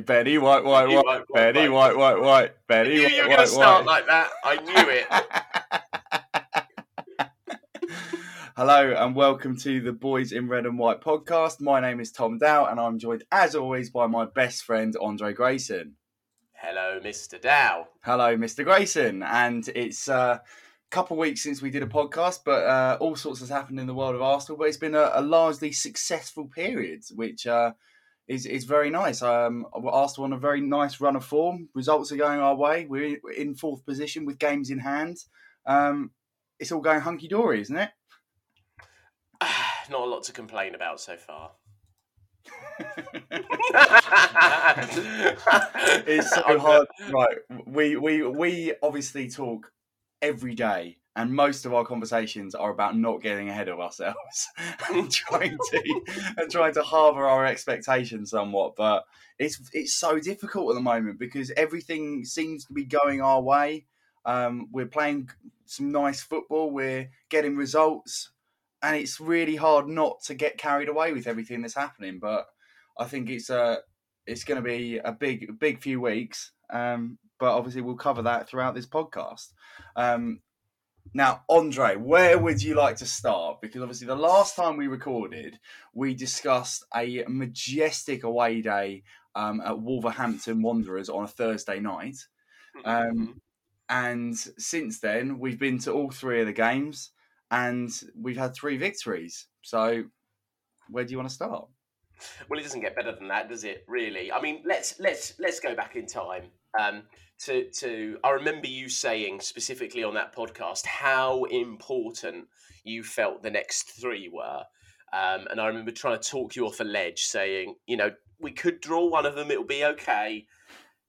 Betty White, White, White. White, White, Betty White. White, White, White. I knew White, you were going White, to start White. like that. I knew it. Hello and welcome to the Boys in Red and White podcast. My name is Tom Dow and I'm joined as always by my best friend Andrei Grayson. Hello, Mr. Dow. Hello, Mr. Grayson. And it's uh, a couple of weeks since we did a podcast, but uh, all sorts has happened in the world of Arsenal. But it's been a, a largely successful period, which uh, is is very nice. Um, Arsenal on a very nice run of form. Results are going our way. We're in fourth position with games in hand. Um, it's all going hunky dory, isn't it? Not a lot to complain about so far. it's so hard. Right, we we we obviously talk every day, and most of our conversations are about not getting ahead of ourselves and trying to and trying to harbour our expectations somewhat. But it's it's so difficult at the moment because everything seems to be going our way. Um, we're playing some nice football. We're getting results, and it's really hard not to get carried away with everything that's happening. But I think it's a it's going to be a big big few weeks. Um, but obviously, we'll cover that throughout this podcast. Um, now, Andrei, where would you like to start? Because obviously, the last time we recorded, we discussed a majestic away day um, at Wolverhampton Wanderers on a Thursday night. Um, and since then, we've been to all three of the games and we've had three victories. So, where do you want to start? well, it doesn't get better than that, does it? Really? I mean, let's let's let's go back in time. Um, to to I remember you saying specifically on that podcast how important you felt the next three were, um, and I remember trying to talk you off a ledge, saying, you know, we could draw one of them; it'll be okay,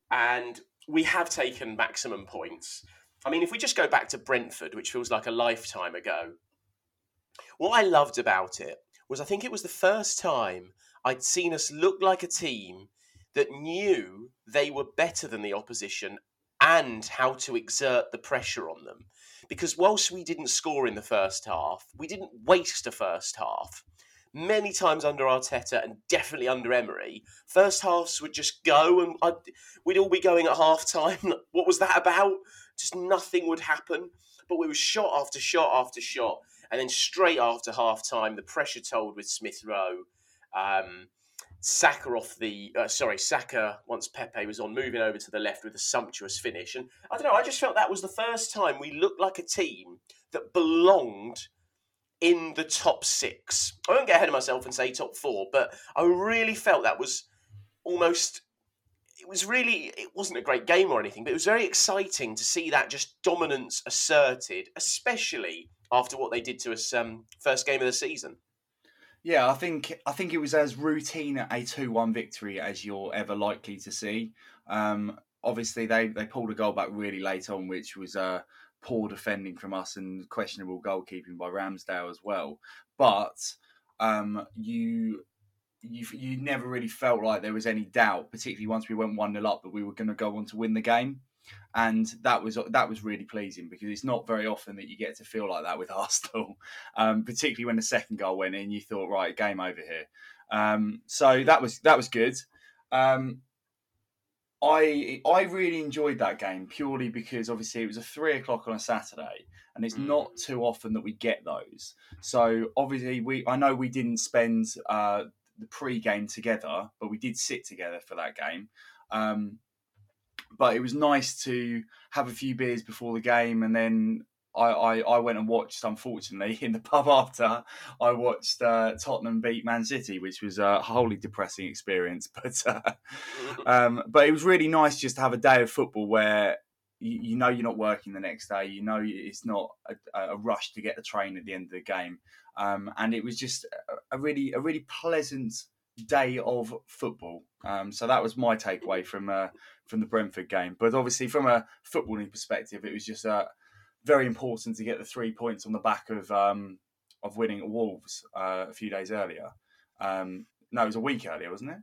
and we have taken maximum points. I mean, if we just go back to Brentford, which feels like a lifetime ago, what I loved about it was I think it was the first time I'd seen us look like a team that knew they were better than the opposition and how to exert the pressure on them. Because whilst we didn't score in the first half, we didn't waste a first half. Many times under Arteta and definitely under Emery, first halves would just go and I'd, we'd all be going at half time. What was that about? Just nothing would happen. But we were shot after shot after shot. And then straight after half time, the pressure told with Smith Rowe. Um, Saka off the uh, sorry Saka once Pepe was on moving over to the left with a sumptuous finish. And I don't know I just felt that was the first time we looked like a team that belonged in the top six. I won't get ahead of myself and say top four but I really felt that was almost it was really it wasn't a great game or anything but it was very exciting to see that just dominance asserted especially after what they did to us um, first game of the season Yeah, I think I think it was as routine a two-one victory as you're ever likely to see. Um, obviously, they they pulled a goal back really late on, which was uh, poor defending from us and questionable goalkeeping by Ramsdale as well. But um, you. You, you never really felt like there was any doubt, particularly once we went one 0 up, that we were going to go on to win the game, and that was that was really pleasing because it's not very often that you get to feel like that with Arsenal um, particularly when the second goal went in. You thought, right, game over here. Um, so that was that was good. Um, I I really enjoyed that game purely because obviously it was a three o'clock on a Saturday, and it's Mm. not too often that we get those. So obviously we I know we didn't spend uh, the pre-game together, but we did sit together for that game. Um, but it was nice to have a few beers before the game, and then I, I, I went and watched. Unfortunately, in the pub after, I watched uh, Tottenham beat Man City, which was a wholly depressing experience. But uh, um, but it was really nice just to have a day of football where you, know you're not working the next day. You know it's not a, a rush to get the train at the end of the game, um, and it was just a, a really a really pleasant day of football. Um, so that was my takeaway from uh, from the Brentford game. But obviously, from a footballing perspective, it was just uh, very important to get the three points on the back of um, of winning at Wolves uh, a few days earlier. Um, no, it was a week earlier, wasn't it?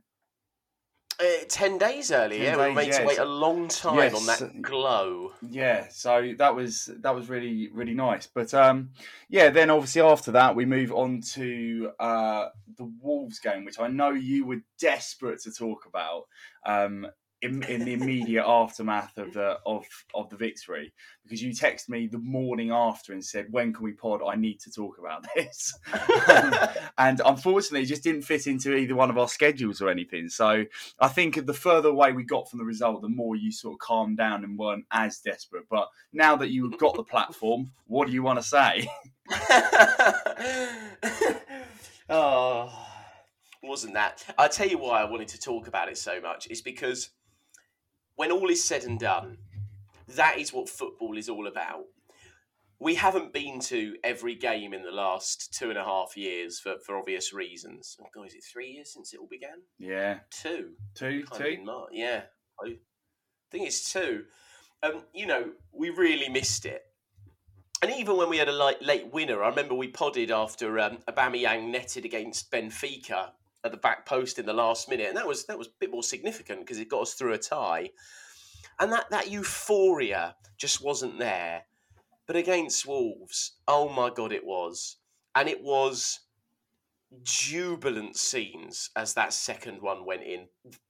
Uh, ten days earlier, 10 yeah. we made to wait a long time Yes. on that glow. Yeah, so that was that was really really nice. But um, yeah, then obviously after that we move on to uh, the Wolves game, which I know you were desperate to talk about. Um, in, in the immediate aftermath of the of of the victory, because you texted me the morning after and said, "When can we pod? I need to talk about this." and unfortunately, it just didn't fit into either one of our schedules or anything. So I think the further away we got from the result, the more you sort of calmed down and weren't as desperate. But now that you've got the platform, what do you want to say? oh, wasn't that? I tell you why I wanted to talk about it so much is because when all is said and done, that is what football is all about. We haven't been to every game in the last two and a half years for, for obvious reasons. Oh, God, is it three years since it all began? Yeah, Two. two, two. yeah, I think it's two. Um, you know, we really missed it. And even when we had a late, late winner, I remember we podded after um, Aubameyang netted against Benfica at the back post in the last minute, and that was that was a bit more significant because it got us through a tie. And that that euphoria just wasn't there. But against Wolves, oh my god, it was, and it was jubilant scenes as that second one went in.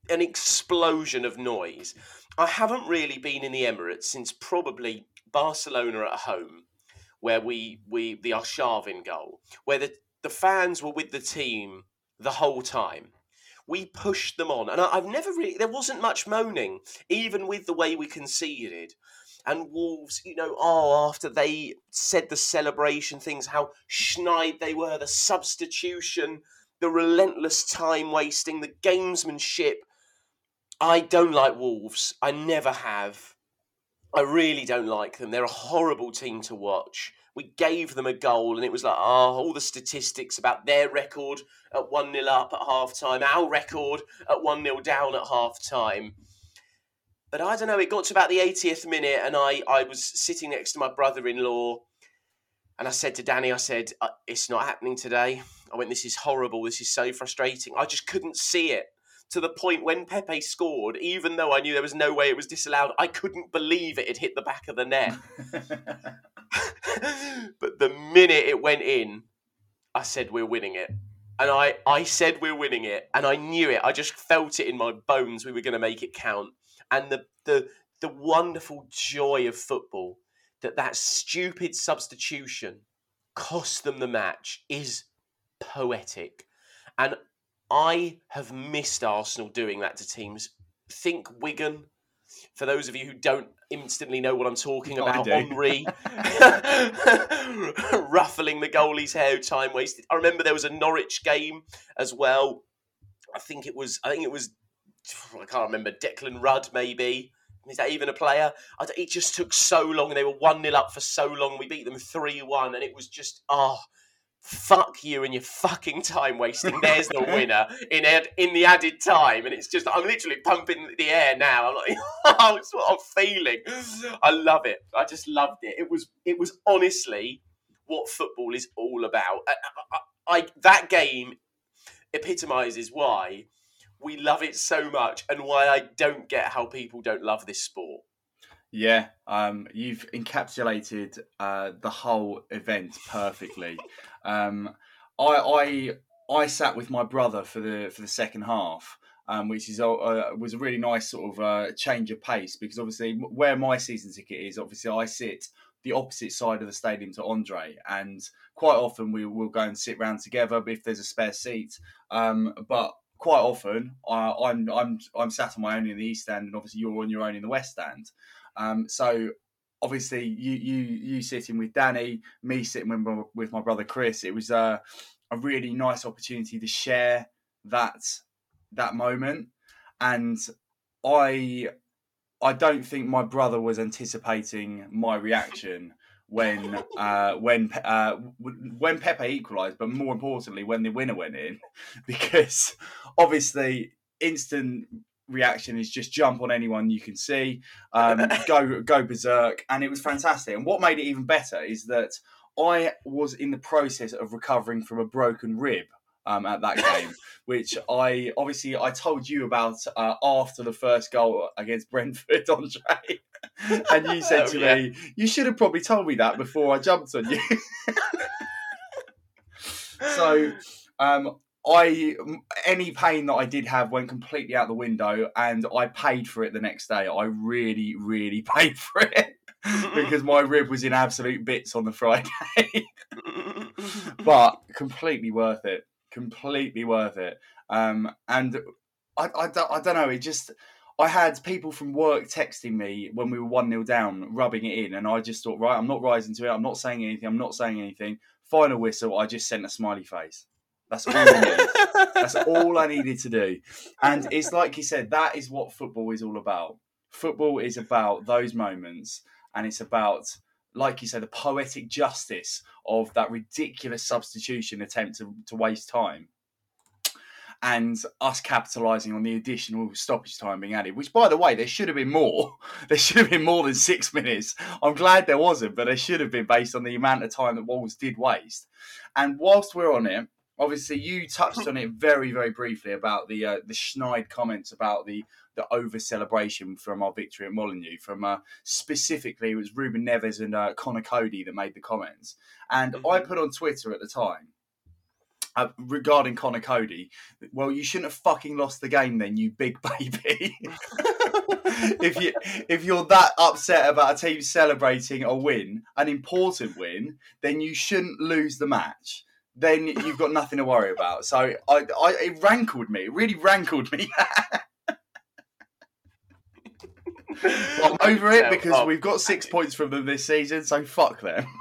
An explosion of noise. I haven't really been in the Emirates since probably Barcelona at home, where we we the Arshavin goal, where the, the fans were with the team the whole time. We pushed them on, and I, I've never really. There wasn't much moaning, even with the way we conceded. And Wolves, you know, oh, after they said the celebration things, how schneid they were, the substitution, the relentless time wasting, the gamesmanship. I don't like Wolves. I never have. I really don't like them. They're a horrible team to watch. We gave them a goal, and it was like, oh, all the statistics about their record at 1 0 up at half time, our record at 1 0 down at half time. But I don't know, it got to about the 80th minute, and I, I was sitting next to my brother in law, and I said to Danny, I said, "Uh, it's not happening today. I went, this is horrible. This is so frustrating. I just couldn't see it to the point when Pepe scored, even though I knew there was no way it was disallowed, I couldn't believe it had hit the back of the net. but the minute it went in, I said, we're winning it. And I, I said we're winning it, and I knew it. I just felt it in my bones. We were going to make it count, and the the the wonderful joy of football that that stupid substitution cost them the match is poetic. And I have missed Arsenal doing that to teams. Think Wigan. For those of you who don't instantly know what I'm talking about. Henri ruffling the goalie's hair, time wasted. I remember there was a Norwich game as well. I think it was. I think it was. I can't remember. Declan Rudd, maybe. Is that even a player? It just took so long. They were 1 0 up for so long. We beat them 3 1, and it was just, oh, fuck you and your fucking time wasting. There's the winner in ad, in the added time. And it's just, I'm literally pumping the air now. I'm like, oh, it's what I'm feeling. I love it. I just loved it. It was, it was honestly what football is all about. I, I, I, that game epitomizes why we love it so much and why I don't get how people don't love this sport. Yeah, um, you've encapsulated uh, the whole event perfectly. Um, I, I I sat with my brother for the for the second half, um, which is uh, was a really nice sort of uh, change of pace because obviously where my season ticket is, obviously I sit the opposite side of the stadium to Andrei, and quite often we will go and sit round together if there's a spare seat. Um, but quite often uh, I'm I'm I'm sat on my own in the east end, and obviously you're on your own in the west stand. Um, so obviously you you you sitting with Danny, me sitting with my, with my brother Chris. It was uh, a really nice opportunity to share that that moment, and I I don't think my brother was anticipating my reaction when uh, when uh, when Pepe equalised, but more importantly when the winner went in, because obviously instant reaction is just jump on anyone you can see, um, go go berserk, and it was fantastic. And what made it even better is that I was in the process of recovering from a broken rib um, at that game, which I obviously I told you about uh, after the first goal against Brentford, Andrei, and you said Oh, to yeah. me, "You should have probably told me that before I jumped on you." so, um, I any pain that I did have went completely out the window, and I paid for it the next day. I really, really paid for it because my rib was in absolute bits on the Friday. but completely worth it. Completely worth it. Um, and I, I, don't, I don't know. It just I had people from work texting me when we were one 0 down, rubbing it in, and I just thought, right, I'm not rising to it. I'm not saying anything. I'm not saying anything. Final whistle. I just sent a smiley face. That's all I need. That's all I needed to do. And it's like you said, that is what football is all about. Football is about those moments, and it's about, like you said, the poetic justice of that ridiculous substitution attempt to, to waste time. And us capitalising on the additional stoppage time being added, which, by the way, there should have been more. There should have been more than six minutes. I'm glad there wasn't, but there should have been based on the amount of time that Wolves did waste. And whilst we're on it, obviously you touched on it very very briefly about the uh, the Schneid comments about the the over celebration from our victory at Molineux from uh, specifically it was Ruben Neves and uh, Conor Coady that made the comments. And I Mhm. put on Twitter at the time uh, regarding Conor Coady well you shouldn't have fucking lost the game then you big baby. If you if you're that upset about a team celebrating a win an important win then you shouldn't lose the match then you've got nothing to worry about. So I, I it rankled me. It really rankled me. I'm over it because well, we've got six points from them this season. So fuck them.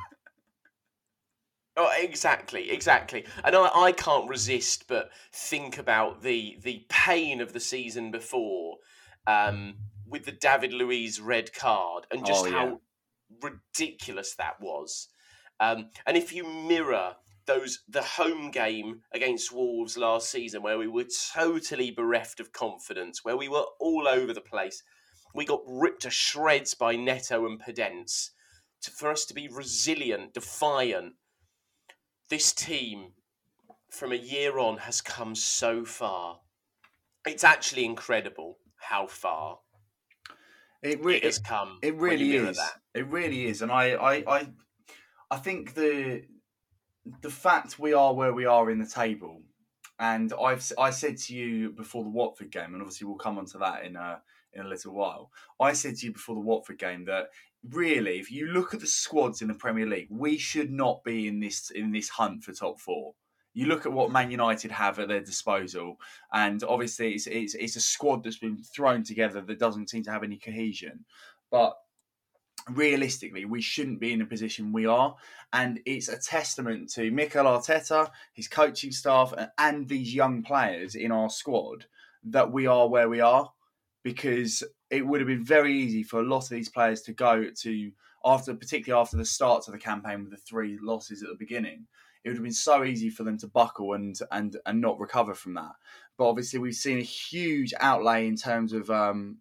Oh, exactly, exactly. And I, I can't resist but think about the the pain of the season before, um, with the David Luiz red card and just Oh, yeah. how ridiculous that was. Um, and if you mirror those the home game against Wolves last season, where we were totally bereft of confidence, where we were all over the place, we got ripped to shreds by Neto and Podence. To, for us to be resilient, defiant, this team from a year on has come so far. It's actually incredible how far It, re- it has come. It really is. It really is, and I, I, I, I think the the fact we are where we are in the table, and I've I said to you before the Watford game, and obviously we'll come onto that in a in a little while. I said to you before the Watford game that really, if you look at the squads in the Premier League, we should not be in this in this hunt for top four. You look at what Man United have at their disposal, and obviously it's it's, it's a squad that's been thrown together that doesn't seem to have any cohesion. But realistically, we shouldn't be in the position we are. And it's a testament to Mikel Arteta, his coaching staff, and, these young players in our squad that we are where we are. Because it would have been very easy for a lot of these players to go to after, particularly after the start of the campaign with the three losses at the beginning. It would have been so easy for them to buckle and and and not recover from that. But obviously, we've seen a huge outlay in terms of um,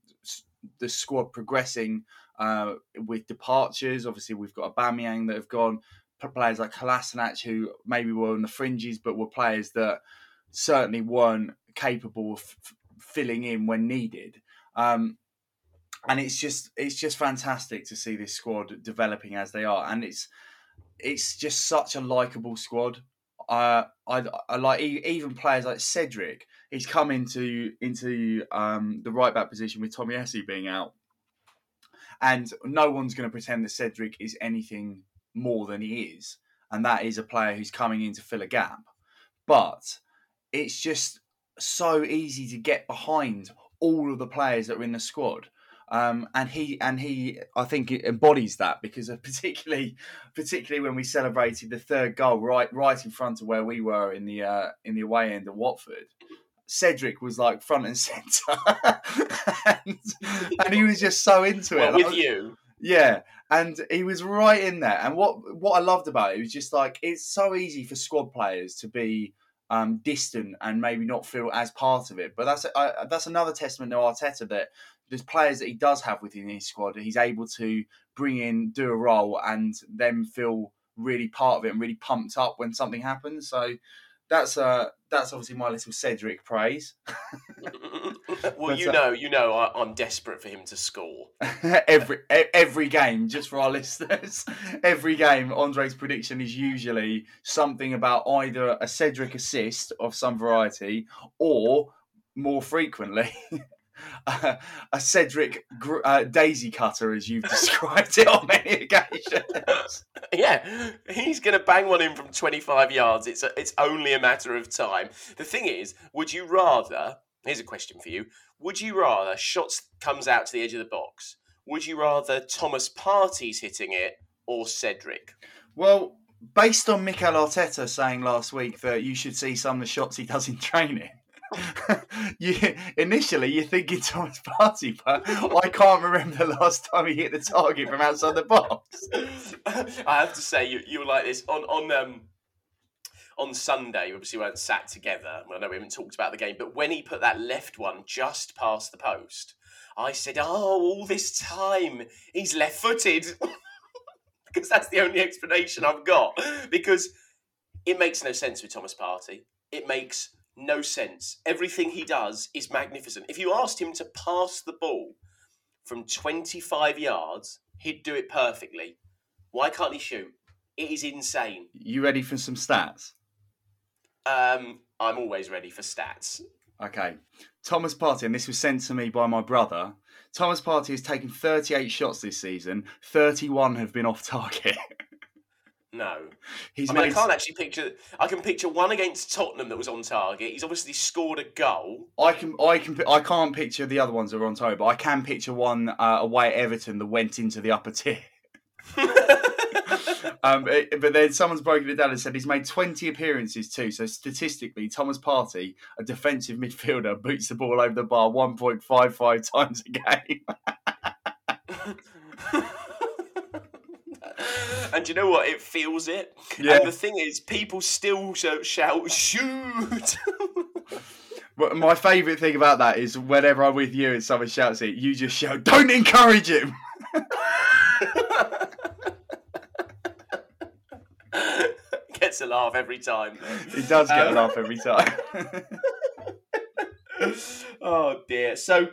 the squad progressing uh, with departures. Obviously, we've got Aubameyang that have gone. Players like Kolasinac, who maybe were on the fringes, but were players that certainly weren't capable of f- filling in when needed. Um, and it's just it's just fantastic to see this squad developing as they are, and it's it's just such a likable squad. Uh, I, I like even players like Cedric. He's come into into um, the right back position with Tomiyasu being out, and no one's going to pretend that Cedric is anything more than he is, and that is a player who's coming in to fill a gap. But it's just so easy to get behind all of the players that are in the squad. Um, and he and he, I think, embodies that because particularly, particularly when we celebrated the third goal right, right in front of where we were in the uh, in the away end of Watford. Cedric was like front and centre, and, and he was just so into it. Well, And I with you, yeah, and he was right in there. And what what I loved about it was just like it's so easy for squad players to be um, distant and maybe not feel as part of it. But that's uh, that's another testament to Arteta that there's players that he does have within his squad he's able to bring in, do a role, and then feel really part of it and really pumped up when something happens. So that's uh that's obviously my little Cedric praise. well, But, you uh, know, you know, I, I'm desperate for him to score. every every game, just for our listeners, every game, Andrei's prediction is usually something about either a Cedric assist of some variety, or more frequently. a a Cedric gr- uh, daisy cutter, as you've described it on many occasions. Yeah, he's going to bang one in from 25 yards. It's a, it's only a matter of time. The thing is, would you rather? Here's a question for you: Would you rather shots comes out to the edge of the box? Would you rather Thomas Partey's hitting it or Cedric? Well, based on Mikel Arteta saying last week that you should see some of the shots he does in training. You, initially, you're thinking Thomas Partey, but I can't remember the last time he hit the target from outside the box. I have to say, you, you were like this on on um on Sunday. Obviously, we weren't sat together. I know we haven't talked about the game, but when he put that left one just past the post, I said, "Oh, all this time he's left-footed," because that's the only explanation I've got. Because it makes no sense with Thomas Partey. It makes no sense. Everything he does is magnificent. If you asked him to pass the ball from 25 yards, he'd do it perfectly. Why can't he shoot? It is insane. You ready for some stats? Um, I'm always ready for stats. Okay. Thomas Partey, and this was sent to me by my brother. Thomas Partey has taken 38 shots this season, 31 have been off target. No, He's I mean I can't actually picture. I can picture one against Tottenham that was on target. He's obviously scored a goal. I can, I can, I can't picture the other ones that are on target, but I can picture one uh, away at Everton that went into the upper tier. Um, it- but then someone's broken it down and said he's made 20 appearances too. So statistically, Thomas Partey, a defensive midfielder, boots the ball over the bar 1.55 times a game. and you know what? It feels it. Yeah. And the thing is, people still shout, shout shoot. But my favourite thing about that is whenever I'm with you and someone shouts it, you just shout, "Don't encourage him." Gets a laugh every time. He does get Um, a laugh every time. oh dear. So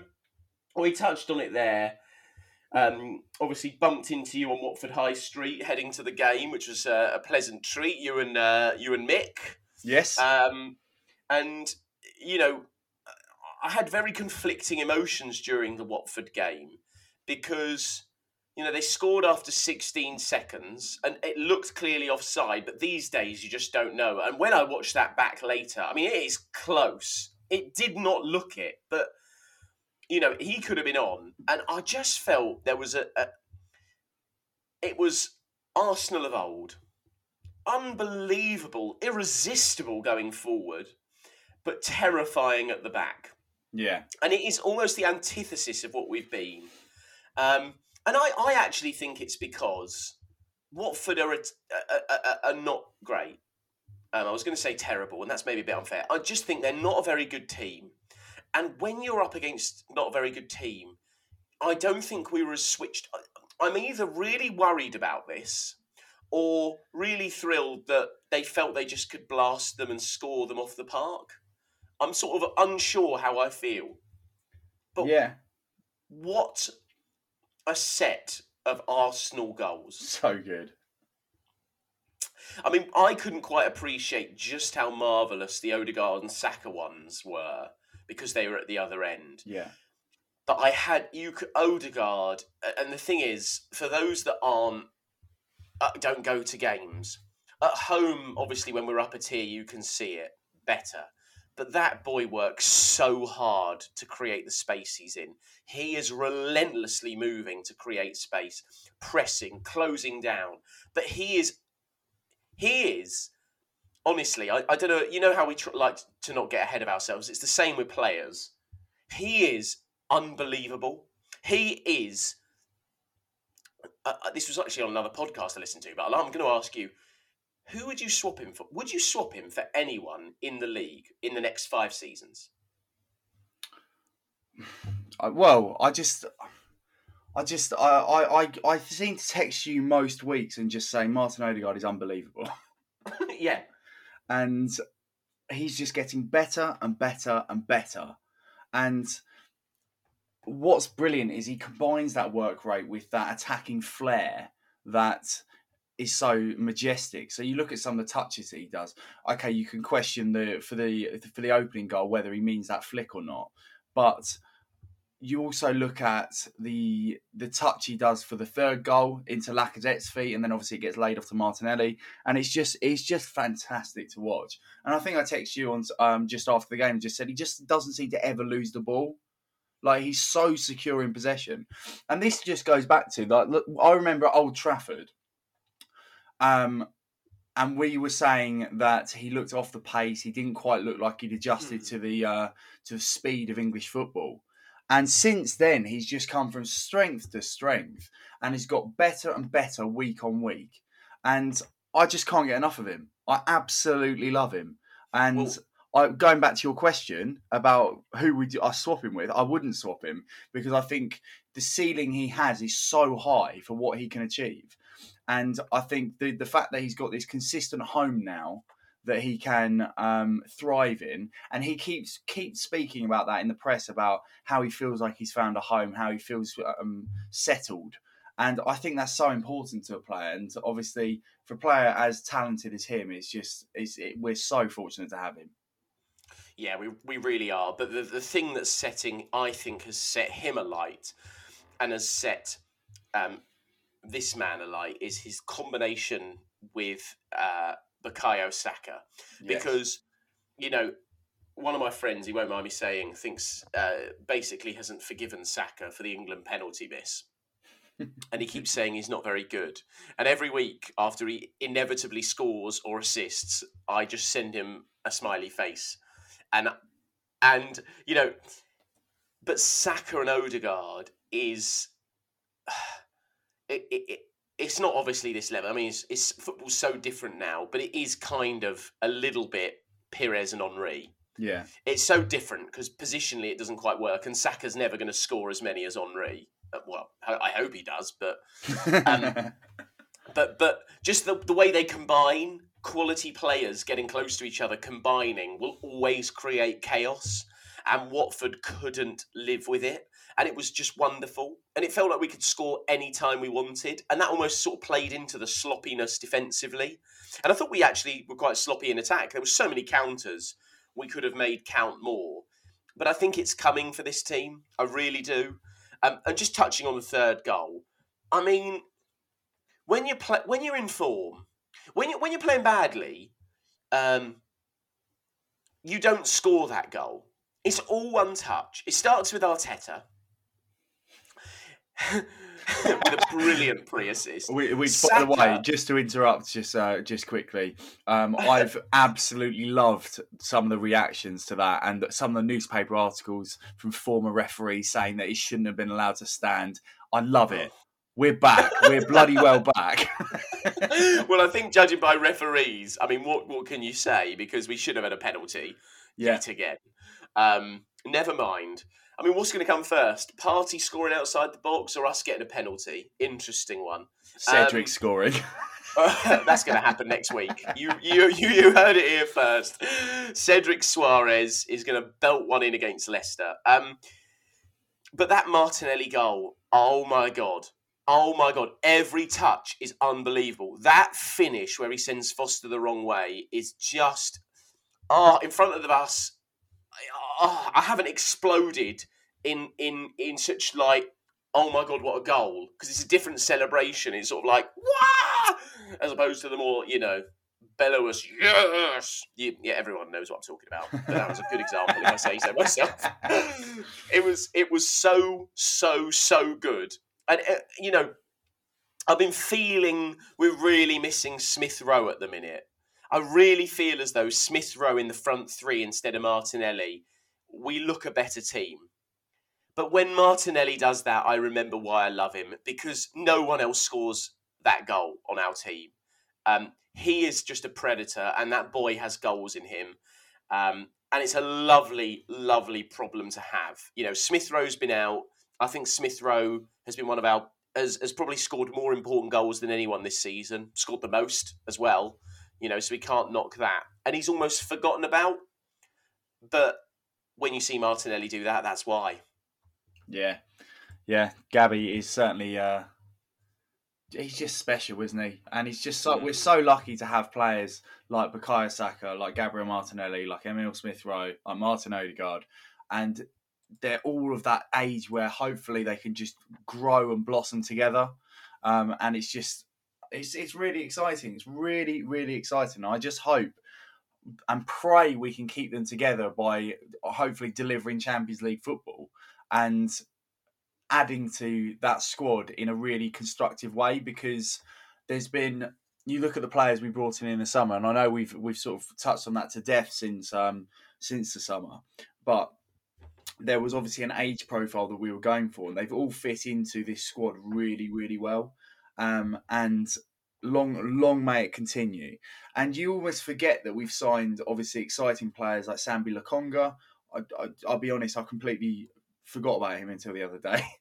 we touched on it there. Um, obviously bumped into you on Watford High Street heading to the game, which was uh, a pleasant treat. You and uh, you and Mick. yes. Um, and you know, I had very conflicting emotions during the Watford game because you know they scored after 16 seconds and it looked clearly offside. But these days you just don't know. And when I watched that back later, I mean, it is close. It did not look it, but you know he could have been on, and I just felt there was a, a it was Arsenal of old unbelievable, irresistible going forward, but terrifying at the back. yeah. And it is almost the antithesis of what we've been. Um, and I, I actually think it's because Watford are, a, a, a, are not great. Um, I was going to say terrible, and that's maybe a bit unfair. I just think they're not a very good team. And when you're up against not a very good team, I don't think we were as switched. I'm either really worried about this or really thrilled that they felt they just could blast them and score them off the park. I'm sort of unsure how I feel. But yeah. what a set of Arsenal goals. So good. I mean, I couldn't quite appreciate just how marvellous the Odegaard and Saka ones were because they were at the other end. Yeah. But I had you could Odegaard, and the thing is, for those that aren't uh, don't go to games at home, obviously when we're up a tier, you can see it better. But that boy works so hard to create the space he's in. He is relentlessly moving to create space, pressing, closing down. But he is, he is, honestly, I, I don't know. You know how we tr- like to not get ahead of ourselves. It's the same with players. He is unbelievable. He is. Uh, uh, this was actually on another podcast I listened to, but I'm going to ask you: Who would you swap him for? Would you swap him for anyone in the league in the next five seasons? I, well, I just, I just, I, I, I, I seem to text you most weeks and just say Martin Odegaard is unbelievable, yeah, and he's just getting better and better and better. And what's brilliant is he combines that work rate with that attacking flair that is so majestic. So you look at some of the touches that he does. Okay, you can question the for the for the opening goal whether he means that flick or not, but you also look at the the touch he does for the third goal into Lacazette's feet, and then obviously it gets laid off to Martinelli, and it's just it's just fantastic to watch. And I think I texted you on um, just after the game, just said he just doesn't seem to ever lose the ball. Like he's so secure in possession, and this just goes back to like look, I remember at Old Trafford, um, and we were saying that he looked off the pace. He didn't quite look like he'd adjusted mm. to the uh, to the speed of English football. And since then, he's just come from strength to strength, and he's got better and better week on week. And I just can't get enough of him. I absolutely love him. And well, I, going back to your question about who would I swap him with, I wouldn't swap him because I think the ceiling he has is so high for what he can achieve. And I think the the fact that he's got this consistent home now that he can um, thrive in, and he keeps keeps speaking about that in the press about how he feels like he's found a home, how he feels um, settled. And I think that's so important to a player. And obviously, for a player as talented as him, it's just it's, it, we're so fortunate to have him. Yeah, we, we really are. But the, the thing that's setting, I think, has set him alight and has set um, this man alight is his combination with uh, Bukayo Saka. Because, you know, one of my friends, he won't mind me saying, thinks uh, basically hasn't forgiven Saka for the England penalty miss. and he keeps saying he's not very good. And every week after he inevitably scores or assists, I just send him a smiley face and and you know, but Saka and Odegaard is it, it, it it's not obviously this level. I mean, it's, it's football's so different now, but it is kind of a little bit Pires and Henry. Yeah, it's so different because positionally it doesn't quite work, and Saka's never going to score as many as Henry. Uh, well, I hope he does, but um, but but just the the way they combine quality players getting close to each other, combining, will always create chaos. And Watford couldn't live with it. And it was just wonderful. And it felt like we could score any time we wanted. And that almost sort of played into the sloppiness defensively. And I thought we actually were quite sloppy in attack. There were so many counters we could have made count more. But I think it's coming for this team. I really do. Um, and just touching on the third goal, I mean, when you play, when you're in form, when you when you're playing badly, um, you don't score that goal. It's all one touch. It starts with Arteta. With a brilliant pre-assist. We, we by the way, just to interrupt, just uh, just quickly, um, I've absolutely loved some of the reactions to that, and some of the newspaper articles from former referees saying that he shouldn't have been allowed to stand. I love it. Oh. We're back. We're bloody well back. well, I think judging by referees, I mean, what what can you say? Because we should have had a penalty yeah. yet again. Um, never mind. I mean, what's going to come first? Partey scoring outside the box or us getting a penalty? Interesting one. Cedric um, scoring. that's going to happen next week. You, you, you, you heard it here first. Cedric Soares is going to belt one in against Leicester. Um, but that Martinelli goal, oh my god! Oh my god, every touch is unbelievable. That finish where he sends Foster the wrong way is just oh, in front of the bus. Oh, I haven't exploded in in in such like oh my god, what a goal because it's a different celebration. It's sort of like as opposed to the more you know bellowous yes. Yeah, everyone knows what I'm talking about. But that was a good example if I say so myself. it was it was so so so good and uh, you know, I've been feeling we're really missing Smith Rowe at the minute. I really feel as though Smith Rowe in the front three instead of Martinelli, we look a better team. But when Martinelli does that, I remember why I love him because no one else scores that goal on our team. Um, he is just a predator, and that boy has goals in him. Um, and it's a lovely, lovely problem to have. You know, Smith Rowe's been out. I think Smith Rowe has been one of our has, has probably scored more important goals than anyone this season. Scored the most as well. you know, so we can't knock that. And he's almost forgotten about. But when you see Martinelli do that, that's why. Yeah, yeah. Gabby is certainly. Uh, he's just special, isn't he? And he's just so. We're so lucky to have players like Bukayo Saka, like Gabriel Martinelli, like Emil Smith Rowe, like Martin Odegaard, and they're all of that age where hopefully they can just grow and blossom together. Um, and it's just, it's it's really exciting. It's really really exciting. I just hope and pray we can keep them together by hopefully delivering Champions League football and adding to that squad in a really constructive way because there's been you look at the players we brought in in the summer and I know we've we've sort of touched on that to death since um since the summer but there was obviously an age profile that we were going for and they've all fit into this squad really really well. Um and long long may it continue and you almost forget that we've signed obviously exciting players like Sambi Lokonga I, I, I'll be honest I completely forgot about him until the other day.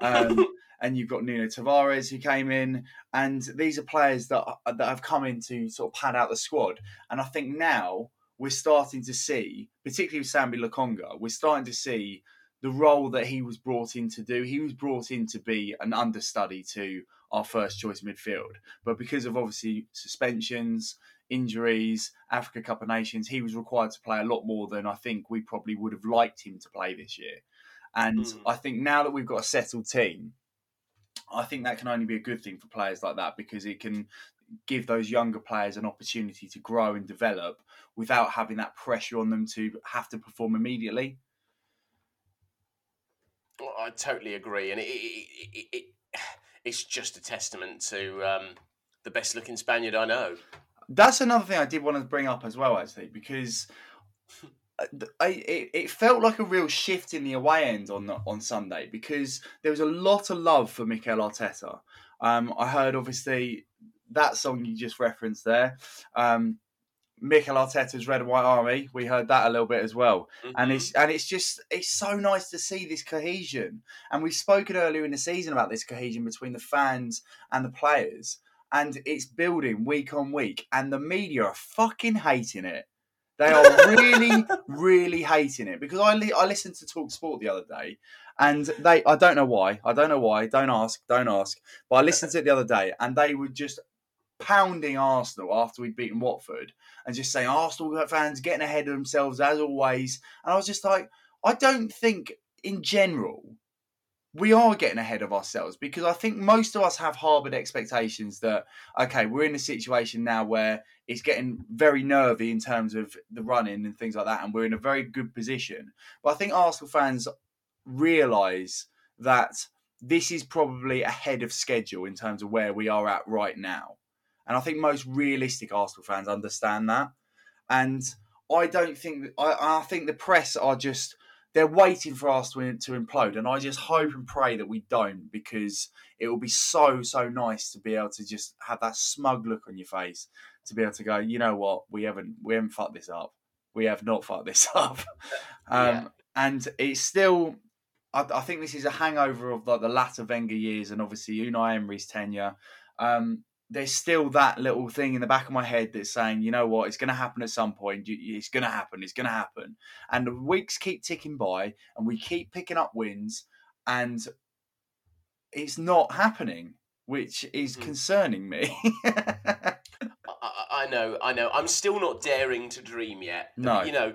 Um, and you've got Nuno Tavares who came in, and these are players that that have come in to sort of pad out the squad. And I think now we're starting to see, particularly with Sambi Lokonga, we're starting to see the role that he was brought in to do. He was brought in to be an understudy to our first choice midfield, but because of obviously suspensions, injuries, Africa Cup of Nations, he was required to play a lot more than I think we probably would have liked him to play this year. And mm. I think now that we've got a settled team, I think that can only be a good thing for players like that because it can give those younger players an opportunity to grow and develop without having that pressure on them to have to perform immediately. Well, I totally agree, and it, it, it, it it's just a testament to um, the best looking Spaniard I know. That's another thing I did want to bring up as well, actually, because I, it, it felt like a real shift in the away end on the, on Sunday because there was a lot of love for Mikel Arteta. Um, I heard obviously that song you just referenced there. Um, Mikel Arteta's Red and White Army. We heard that a little bit as well, mm-hmm. and it's and it's just it's so nice to see this cohesion. And we've spoken earlier in the season about this cohesion between the fans and the players, and it's building week on week. And the media are fucking hating it. They are really, really hating it because I li- I listened to Talk Sport the other day, and they I don't know why I don't know why don't ask don't ask but I listened to it the other day and they were just pounding Arsenal after we'd beaten Watford and just saying Arsenal fans getting ahead of themselves as always, and I was just like I don't think in general we are getting ahead of ourselves because I think most of us have harbored expectations that okay, we're in a situation now where it's getting very nervy in terms of the running and things like that, and we're in a very good position. But I think Arsenal fans realise that this is probably ahead of schedule in terms of where we are at right now. And I think most realistic Arsenal fans understand that. And I don't think I, I think the press are just they're waiting for to, to implode. And I just hope and pray that we don't because it will be so, so nice to be able to just have that smug look on your face to be able to go, you know what, we haven't, we haven't fucked this up. We have not fucked this up. um, yeah. And it's still, I, I, think this is a hangover of like the latter Wenger years and obviously Unai Emery's tenure. Um, there's still that little thing in the back of my head that's saying, you know what, it's going to happen at some point. It's going to happen. It's going to happen. And the weeks keep ticking by, and we keep picking up wins, and it's not happening, which is mm. concerning me. I, I, know, I know. I'm still not daring to dream yet. No, you know,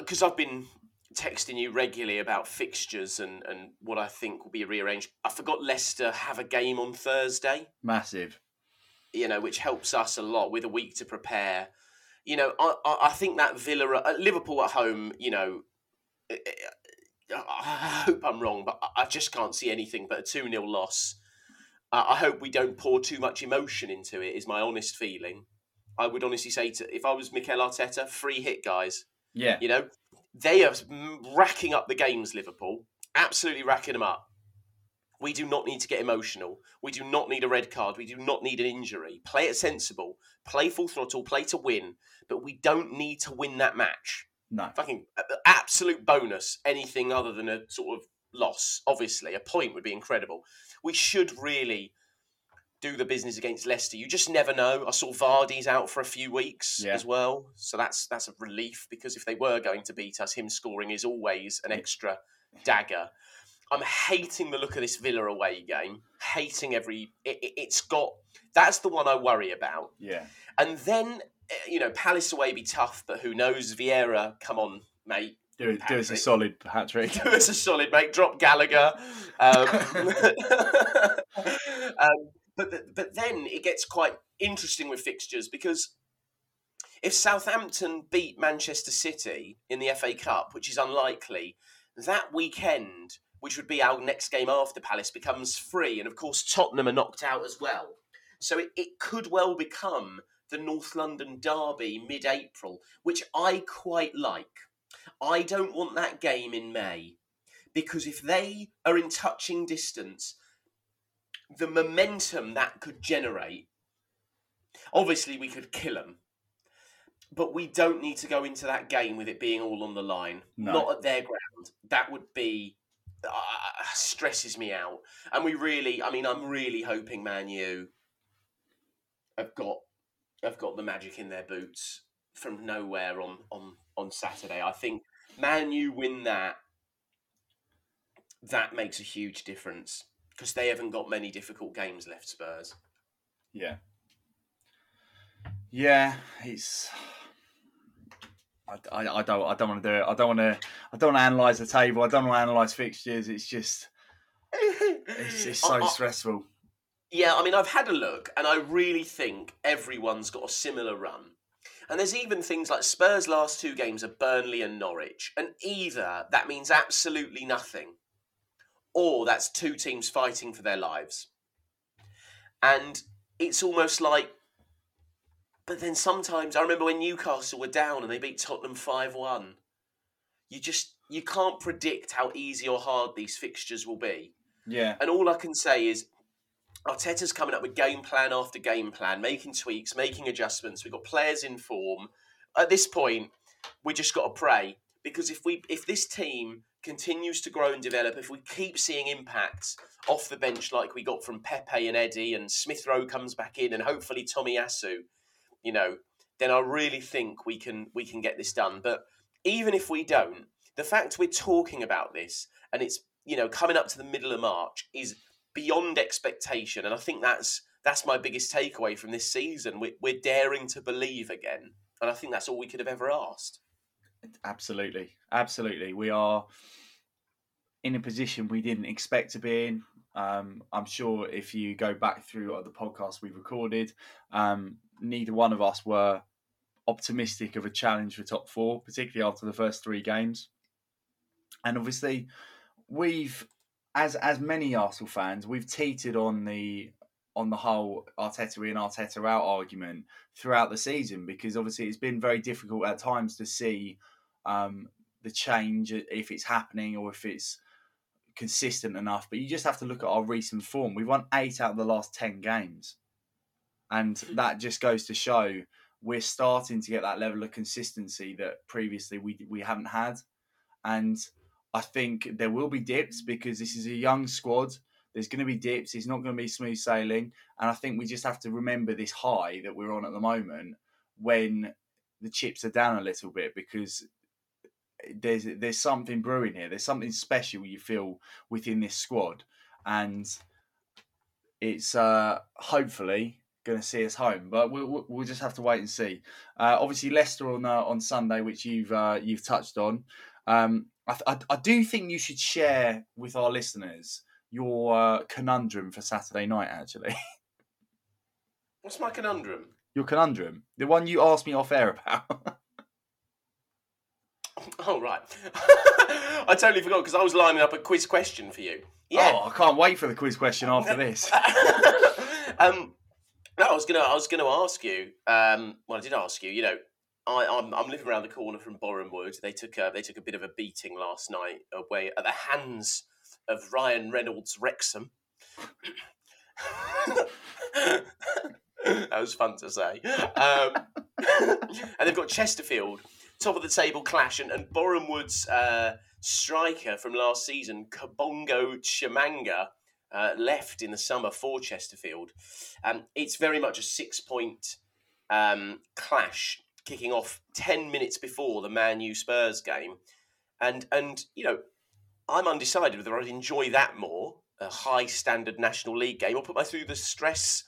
because uh, I've been texting you regularly about fixtures and, and what I think will be rearranged. I forgot Leicester have a game on Thursday. Massive. You know, which helps us a lot with a week to prepare. You know, I, I think that Villa, uh, Liverpool at home, you know, eh, eh, I hope I'm wrong, but I just can't see anything but a 2 0 loss. I hope we don't pour too much emotion into it, is my honest feeling. I would honestly say, to, if I was Mikel Arteta, free hit, guys. Yeah. You know, they are racking up the games, Liverpool, absolutely racking them up. We do not need to get emotional. We do not need a red card. We do not need an injury. Play it sensible. Play full throttle. Play to win. But we don't need to win that match. No. Fucking uh, uh, absolute bonus. Anything other than a sort of loss. Obviously, a point would be incredible. We should really do the business against Leicester. You just never know. I saw Vardy's out for a few weeks Yeah. as well, so that's that's a relief because if they were going to beat us, him scoring is always an extra dagger. I'm hating the look of this Villa away game. Hating every. It, it, it's got. That's the one I worry about. Yeah. And then eh, you know Palace away be tough, but who knows? Vieira, come on, mate. Do, it, do us a solid hat trick. Do us a solid, mate. Drop Gallagher. Um, um, but th- but then it gets quite interesting with fixtures because if Southampton beat Manchester City in the FA Cup, which is unlikely, that weekend, which would be our next game after Palace, becomes free, and of course Tottenham are knocked out as well. So it, it could well become the North London derby mid-April, which I quite like. I don't want that game in May because if they are in touching distance, the momentum that could generate, obviously we could kill them, but we don't need to go into that game with it being all on the line. No. Not at their ground. That would be uh, stresses me out. And we really, I mean, I'm really hoping Man U have got have got the magic in their boots from nowhere on on on Saturday. I think Man U win that. That makes a huge difference because they haven't got many difficult games left. Spurs. Yeah. Yeah, it's. I, I, I don't I don't want to do it. I don't want to I don't want to analyze the table. I don't want to analyze fixtures. It's just it's, it's so I- stressful. Yeah, I mean, I've had a look, and I really think everyone's got a similar run. And there's even things like Spurs' last two games are Burnley and Norwich, and either that means absolutely nothing, or that's two teams fighting for their lives. And it's almost like, but then sometimes I remember when Newcastle were down and they beat Tottenham five one. You just you can't predict how easy or hard these fixtures will be. Yeah, And all I can say is Arteta's coming up with game plan after game plan, making tweaks, making adjustments. We've got players in form. At this point, we just got to pray because if we if this team continues to grow and develop, if we keep seeing impacts off the bench like we got from Pepe and Eddie, and Smith Rowe comes back in, and hopefully Tomiyasu, you know, then I really think we can we can get this done. But even if we don't, the fact we're talking about this and it's you know coming up to the middle of March is beyond expectation, and I think that's that's my biggest takeaway from this season. We're, we're daring to believe again, and I think that's all we could have ever asked. Absolutely, absolutely. We are in a position we didn't expect to be in. Um, I'm sure if you go back through the podcast we recorded, um, neither one of us were optimistic of a challenge for top four, particularly after the first three games. And obviously, we've, as as many Arsenal fans, we've teetered on the on the whole Arteta in Arteta out argument throughout the season because obviously it's been very difficult at times to see um, the change if it's happening or if it's consistent enough. But you just have to look at our recent form. We've won eight out of the last ten games, and that just goes to show we're starting to get that level of consistency that previously we we haven't had. And I think there will be dips because this is a young squad. There's going to be dips. It's not going to be smooth sailing. And I think we just have to remember this high that we're on at the moment when the chips are down a little bit because there's there's something brewing here. There's something special you feel within this squad, and it's uh, hopefully going to see us home. But we'll, we'll- just have to wait and see. Uh, obviously, Leicester on uh, on Sunday, which you've uh, you've touched on. Um, I, I, I do think you should share with our listeners your uh, conundrum for Saturday night. Actually, What's my conundrum? your conundrum, the one you asked me off air about. Oh right, I totally forgot because I was lining up a quiz question for you. Yeah. Oh, I can't wait for the quiz question after this. um, no, I was gonna, I was gonna ask you. Um, well, I did ask you. You know, I, I'm, I'm living around the corner from Borehamwood. They took, a, they took a bit of a beating last night away at the hands of Ryan Reynolds Wrexham. that was fun to say. Um, and they've got Chesterfield, top of the table clash, and, and Borehamwood's uh, striker from last season, Kabongo Tshimanga, uh, left in the summer for Chesterfield. Um, it's very much a six point um, clash kicking off 10 minutes before the Man U Spurs game. And, and, you know, I'm undecided whether I'd enjoy that more, a high standard National League game, or put my through the stress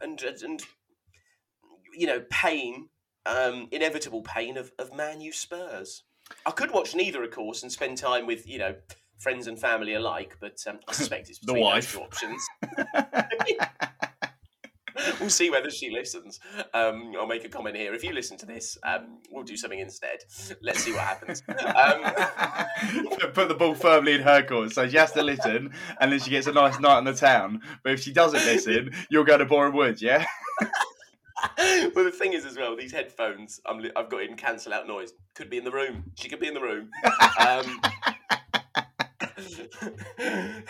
and, and you know, pain, um, inevitable pain of, of Man U Spurs. I could watch neither, of course, and spend time with, you know, friends and family alike, but um, I suspect it's the between wife. those two options. we'll see whether she listens. Um, I'll make a comment here. If you listen to this, um, we'll do something instead. Let's see what happens. Um, Put- the ball firmly in her court, so she has to listen, and then she gets a nice night on the town. But if she doesn't listen, you'll go to Boreham Woods, yeah. well, the thing is, as well, these headphones I'm li- I've got in cancel out noise. Could be in the room. She could be in the room.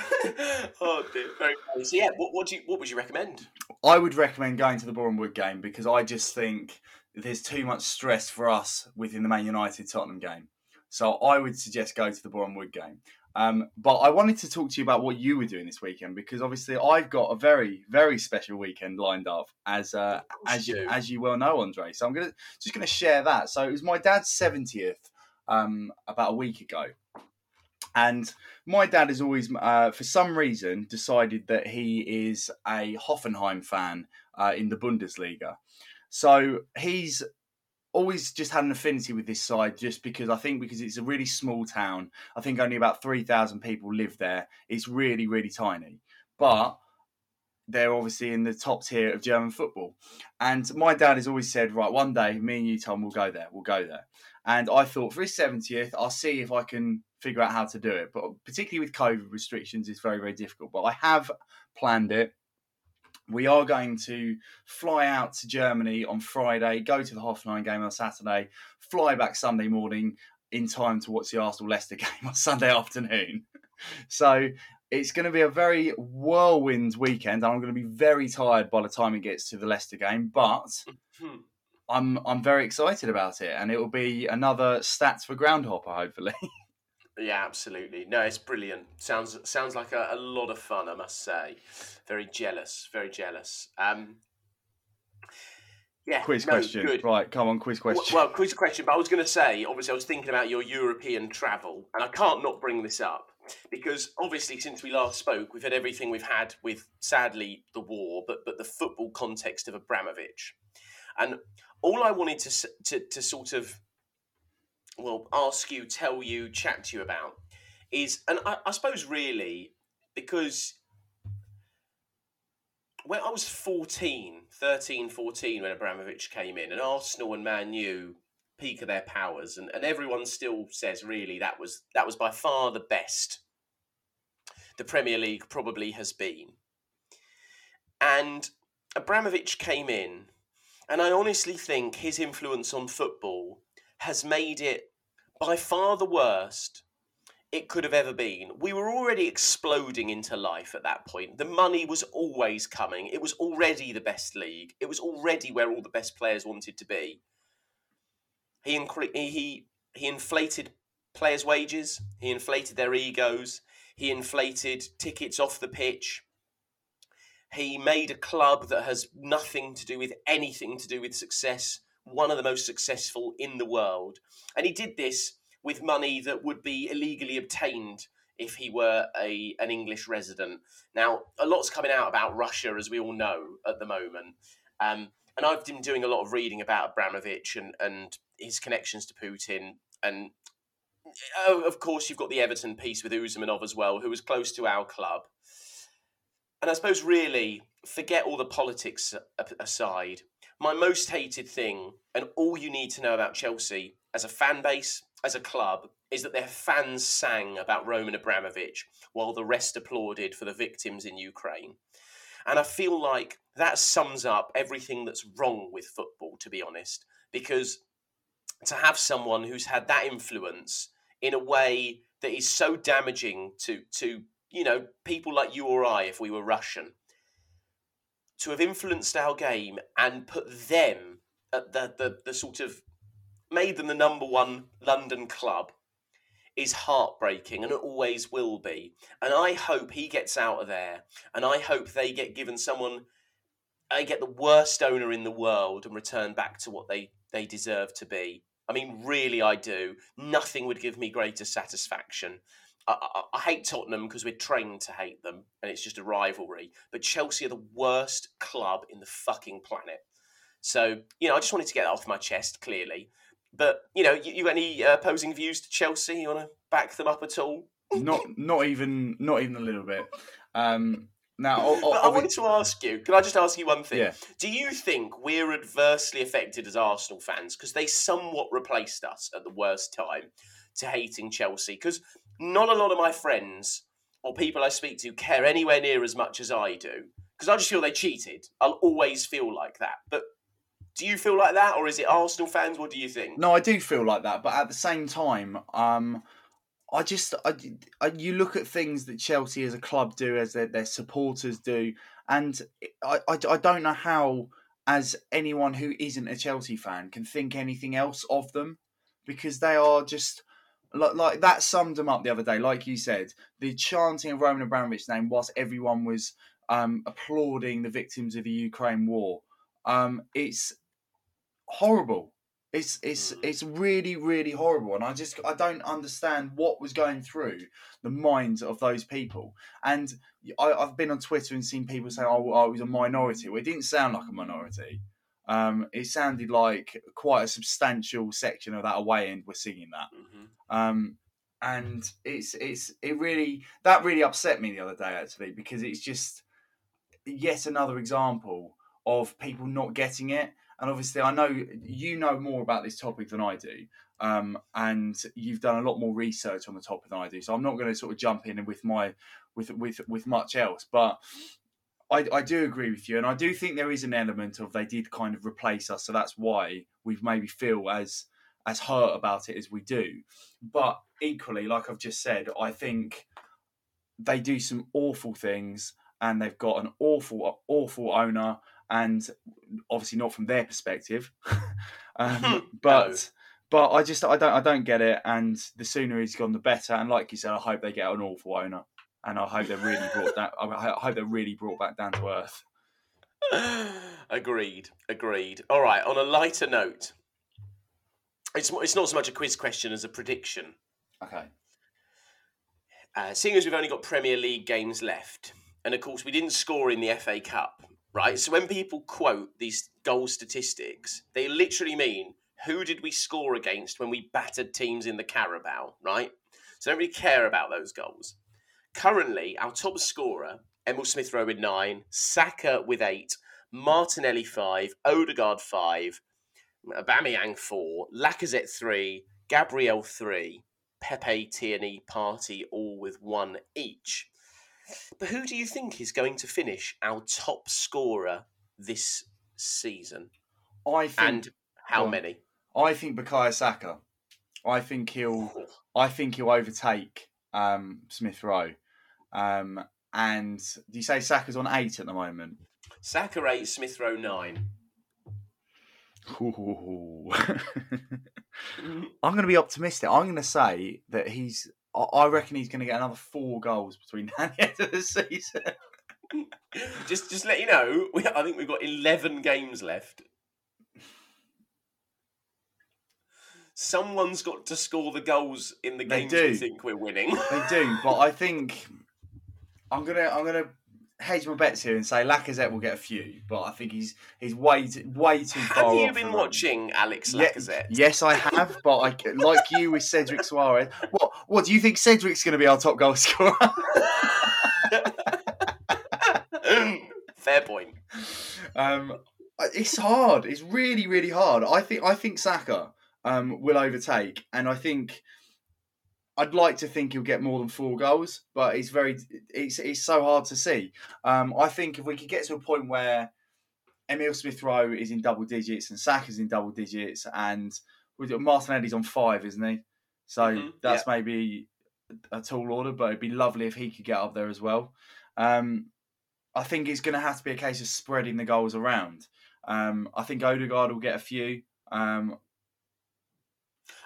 Oh dear, very funny. So yeah, what, what do you what would you recommend? I would recommend going to the Boreham Wood game because I just think there's too much stress for us within the Man United Tottenham game. So I would suggest go to the Boreham Wood game. Um, but I wanted to talk to you about what you were doing this weekend because obviously I've got a very, very special weekend lined up as uh, as you as you well know, Andrei. So I'm gonna just gonna share that. So it was my dad's seventieth um, about a week ago, and my dad has always, uh, for some reason, decided that he is a Hoffenheim fan uh, in the Bundesliga. So he's always just had an affinity with this side just because I think because it's a really small town. I think only about 3,000 people live there. It's really, really tiny. But they're obviously in the top tier of German football. And my dad has always said, right, one day, me and you, Tom, will go there. We'll go there. And I thought for his 70th, I'll see if I can figure out how to do it. But particularly with COVID restrictions, it's very, very difficult. But I have planned it. We are going to fly out to Germany on Friday, go to the Hoffenheim game on Saturday, fly back Sunday morning in time to watch the Arsenal Leicester game on Sunday afternoon. So it's going to be a very whirlwind weekend, and I'm going to be very tired by the time it gets to the Leicester game. But Hmm. I'm I'm very excited about it, and it will be another stats for Groundhopper, hopefully. Yeah, absolutely. No, it's brilliant. Sounds sounds like a, a lot of fun, I must say. Very jealous, very jealous. Um, yeah, quiz no, question, Good. right? Come on, quiz question. Well, quiz question. But I was going to say, obviously, I was thinking about your European travel, and I can't not bring this up because obviously, since we last spoke, we've had everything we've had with, sadly, the war, but but the football context of Abramovich, and all I wanted to to, to sort of well ask you, tell you, chat to you about is, and I, I suppose really because when I was 14, 13, 14, when Abramovich came in, and Arsenal and Man U peak of their powers, and, and everyone still says really that was that was by far the best the Premier League probably has been. And Abramovich came in, and I honestly think his influence on football has made it by far the worst it could have ever been. We were already exploding into life at that point. The money was always coming. It was already the best league. It was already where all the best players wanted to be. He incre- he he inflated players' wages. He inflated their egos. He inflated tickets off the pitch. He made a club that has nothing to do with anything to do with success, one of the most successful in the world. And he did this with money that would be illegally obtained if he were a an English resident. Now, a lot's coming out about Russia, as we all know at the moment. Um, and I've been doing a lot of reading about Abramovich and, and his connections to Putin. And oh, of course, you've got the Everton piece with Usmanov as well, who was close to our club. And I suppose, really, forget all the politics aside. My most hated thing, and all you need to know about Chelsea as a fan base, as a club, is that their fans sang about Roman Abramovich while the rest applauded for the victims in Ukraine. And I feel like that sums up everything that's wrong with football, to be honest, because to have someone who's had that influence in a way that is so damaging to, to you know, people like you or I, if we were Russian, to have influenced our game and put them at the, the, the sort of made them the number one London club is heartbreaking and it always will be. And I hope he gets out of there and I hope they get given someone they get the worst owner in the world and return back to what they, they deserve to be. I mean, really, I do. Nothing would give me greater satisfaction. I, I, I hate Tottenham because we're trained to hate them and it's just a rivalry. But Chelsea are the worst club in the fucking planet. So, you know, I just wanted to get that off my chest, clearly. But, you know, you, you got any uh, opposing views to Chelsea? You want to back them up at all? not not even not even a little bit. Um, now, o- o- But I wanted to ask you. Can I just ask you one thing? Yeah. Do you think we're adversely affected as Arsenal fans because they somewhat replaced us at the worst time to hating Chelsea? Because not a lot of my friends or people I speak to care anywhere near as much as I do. Because I just feel they cheated. I'll always feel like that. But do you feel like that, or is it Arsenal fans? What do you think? No, I do feel like that, but at the same time, um, I just I, I, you look at things that Chelsea as a club do, as their, their supporters do, and I, I I don't know how, as anyone who isn't a Chelsea fan, can think anything else of them, because they are just. Like, like that summed them up the other day. Like you said, the chanting of Roman Abramovich's name whilst everyone was um, applauding the victims of the Ukraine war. Um, it's horrible. It's it's Mm. it's really really horrible, and I just I don't understand what was going through the minds of those people. And I, I've been on Twitter and seen people say, "Oh, I was a minority." Well, it didn't sound like a minority. Um, it sounded like quite a substantial section of that away end were singing that. Mhm. Um, and it's it's it really that really upset me the other day actually because it's just yet another example of people not getting it. And obviously, I know you know more about this topic than I do, um, and you've done a lot more research on the topic than I do. So I'm not going to sort of jump in with my with with with much else, but. I, I do agree with you, and I do think there is an element of they did kind of replace us, so that's why we maybe feel as as hurt about it as we do. But equally, like I've just said, I think they do some awful things and they've got an awful, awful owner, and obviously not from their perspective. um, but but I just I don't I don't get it, and the sooner he's gone, the better. And like you said, I hope they get an awful owner, and I hope they're really brought that. I hope they're really brought back down to earth. agreed. Agreed. All right. On a lighter note, it's it's not so much a quiz question as a prediction. Okay. Uh, seeing as we've only got Premier League games left, and of course we didn't score in the FA Cup, right? So when people quote these goal statistics, they literally mean who did we score against when we battered teams in the Carabao, right? So don't really care about those goals. Currently, our top scorer, Emil Smith Rowe with nine, Saka with eight, Martinelli five, Odegaard five, Aubameyang four, Lacazette three, Gabriel three, Pepe, Tierney, Partey, all with one each. But who do you think is going to finish our top scorer this season? I think And how on. many? I think Bukayo Saka. I think he'll oh. I think he'll overtake um, Smith Rowe. Um, and do you say Saka's on eight at the moment? Saka eight, Smith Rowe nine. I'm going to be optimistic. I'm going to say that he's. I- I reckon he's going to get another four goals between now and the end of the season. just, just let you know, we, I think we've got eleven games left. Someone's got to score the goals in the They games do. we think we're winning. They do, but I think I'm gonna I'm gonna hedge my bets here and say Lacazette will get a few, but I think he's he's way too, way too far. Have you been watching Alex Ye- Lacazette? yes, I have, but I like you with Cedric Soares. What what do you think Cedric's going to be our top goal scorer? Fair point. um, it's hard. It's really really hard. I think I think Saka um, will overtake, and I think. I'd like to think he'll get more than four goals, but it's very it's it's so hard to see. Um, I think if we could get to a point where Emil Smith Rowe is in double digits and Saka's in double digits, and Martinelli's on five, isn't he? So Mhm, that's maybe a tall order, but it'd be lovely if he could get up there as well. Um, I think it's going to have to be a case of spreading the goals around. Um, I think Odegaard will get a few. Um,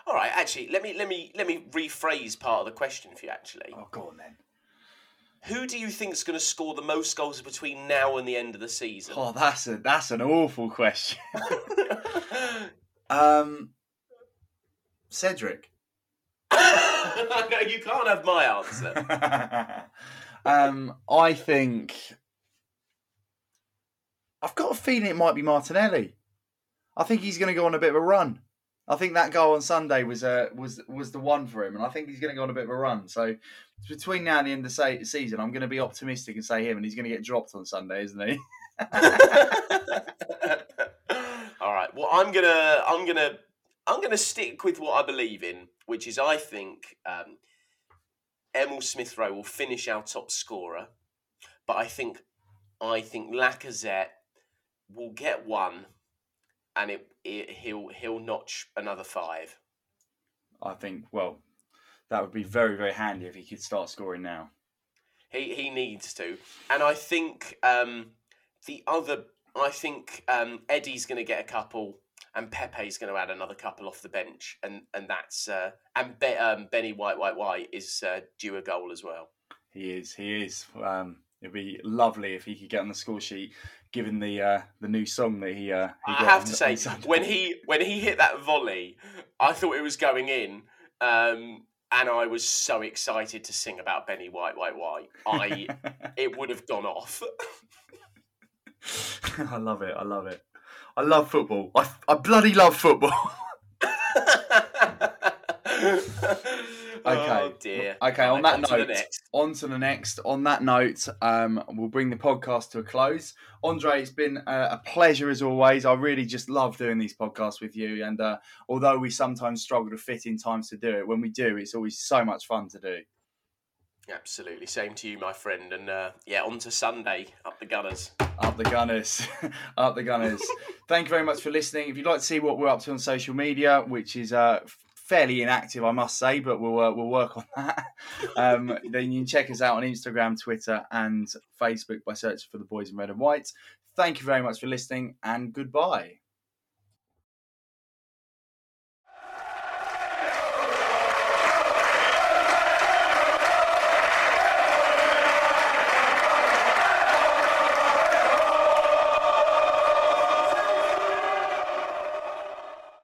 All right, actually, let me let me let me rephrase part of the question for you. Actually, Oh, go on then. who do you think is going to score the most goals between now and the end of the season? Oh, that's a that's an awful question. um, Cedric. no, you can't have my answer. um, I think I've got a feeling it might be Martinelli. I think he's going to go on a bit of a run. I think that goal on Sunday was uh, was was the one for him, and I think he's going to go on a bit of a run. So between now and the end of the season, I'm going to be optimistic and say him, and he's going to get dropped on Sunday, isn't he? All right. Well, I'm gonna, I'm gonna, I'm gonna stick with what I believe in, which is I think um, Emil Smith Rowe will finish our top scorer, but I think, I think Lacazette will get one, and it, it he'll he'll notch another five. I think. Well, that would be very very handy if he could start scoring now. He he needs to, and I think um, the other. I think um, Eddie's going to get a couple, and Pepe's going to add another couple off the bench, and and that's uh, and Be- um, Benny White White White is uh, due a goal as well. He is. He is. Um, it'd be lovely if he could get on the score sheet, given the uh, the new song that he. Uh, he I have to say, when he when he hit that volley, I thought it was going in, um, and I was so excited to sing about Benny White White White. I it would have gone off. I love it. I love it. I love football. I, I bloody love football. Oh dear. Okay, on that on to note, next. on to the next. On that note, um, we'll bring the podcast to a close. Andrei, it's been a, a pleasure as always. I really just love doing these podcasts with you. And uh, although we sometimes struggle to fit in times to do it, when we do, it's always so much fun to do. Absolutely. Same to you, my friend. And uh, yeah, on to Sunday. Up the Gunners. Up the Gunners. up the Gunners. Thank you very much for listening. If you'd like to see what we're up to on social media, which is uh, fairly inactive, I must say, but we'll, uh, we'll work on that, um, then you can check us out on Instagram, Twitter, and Facebook by searching for the Boys in Red and White. Thank you very much for listening, and goodbye.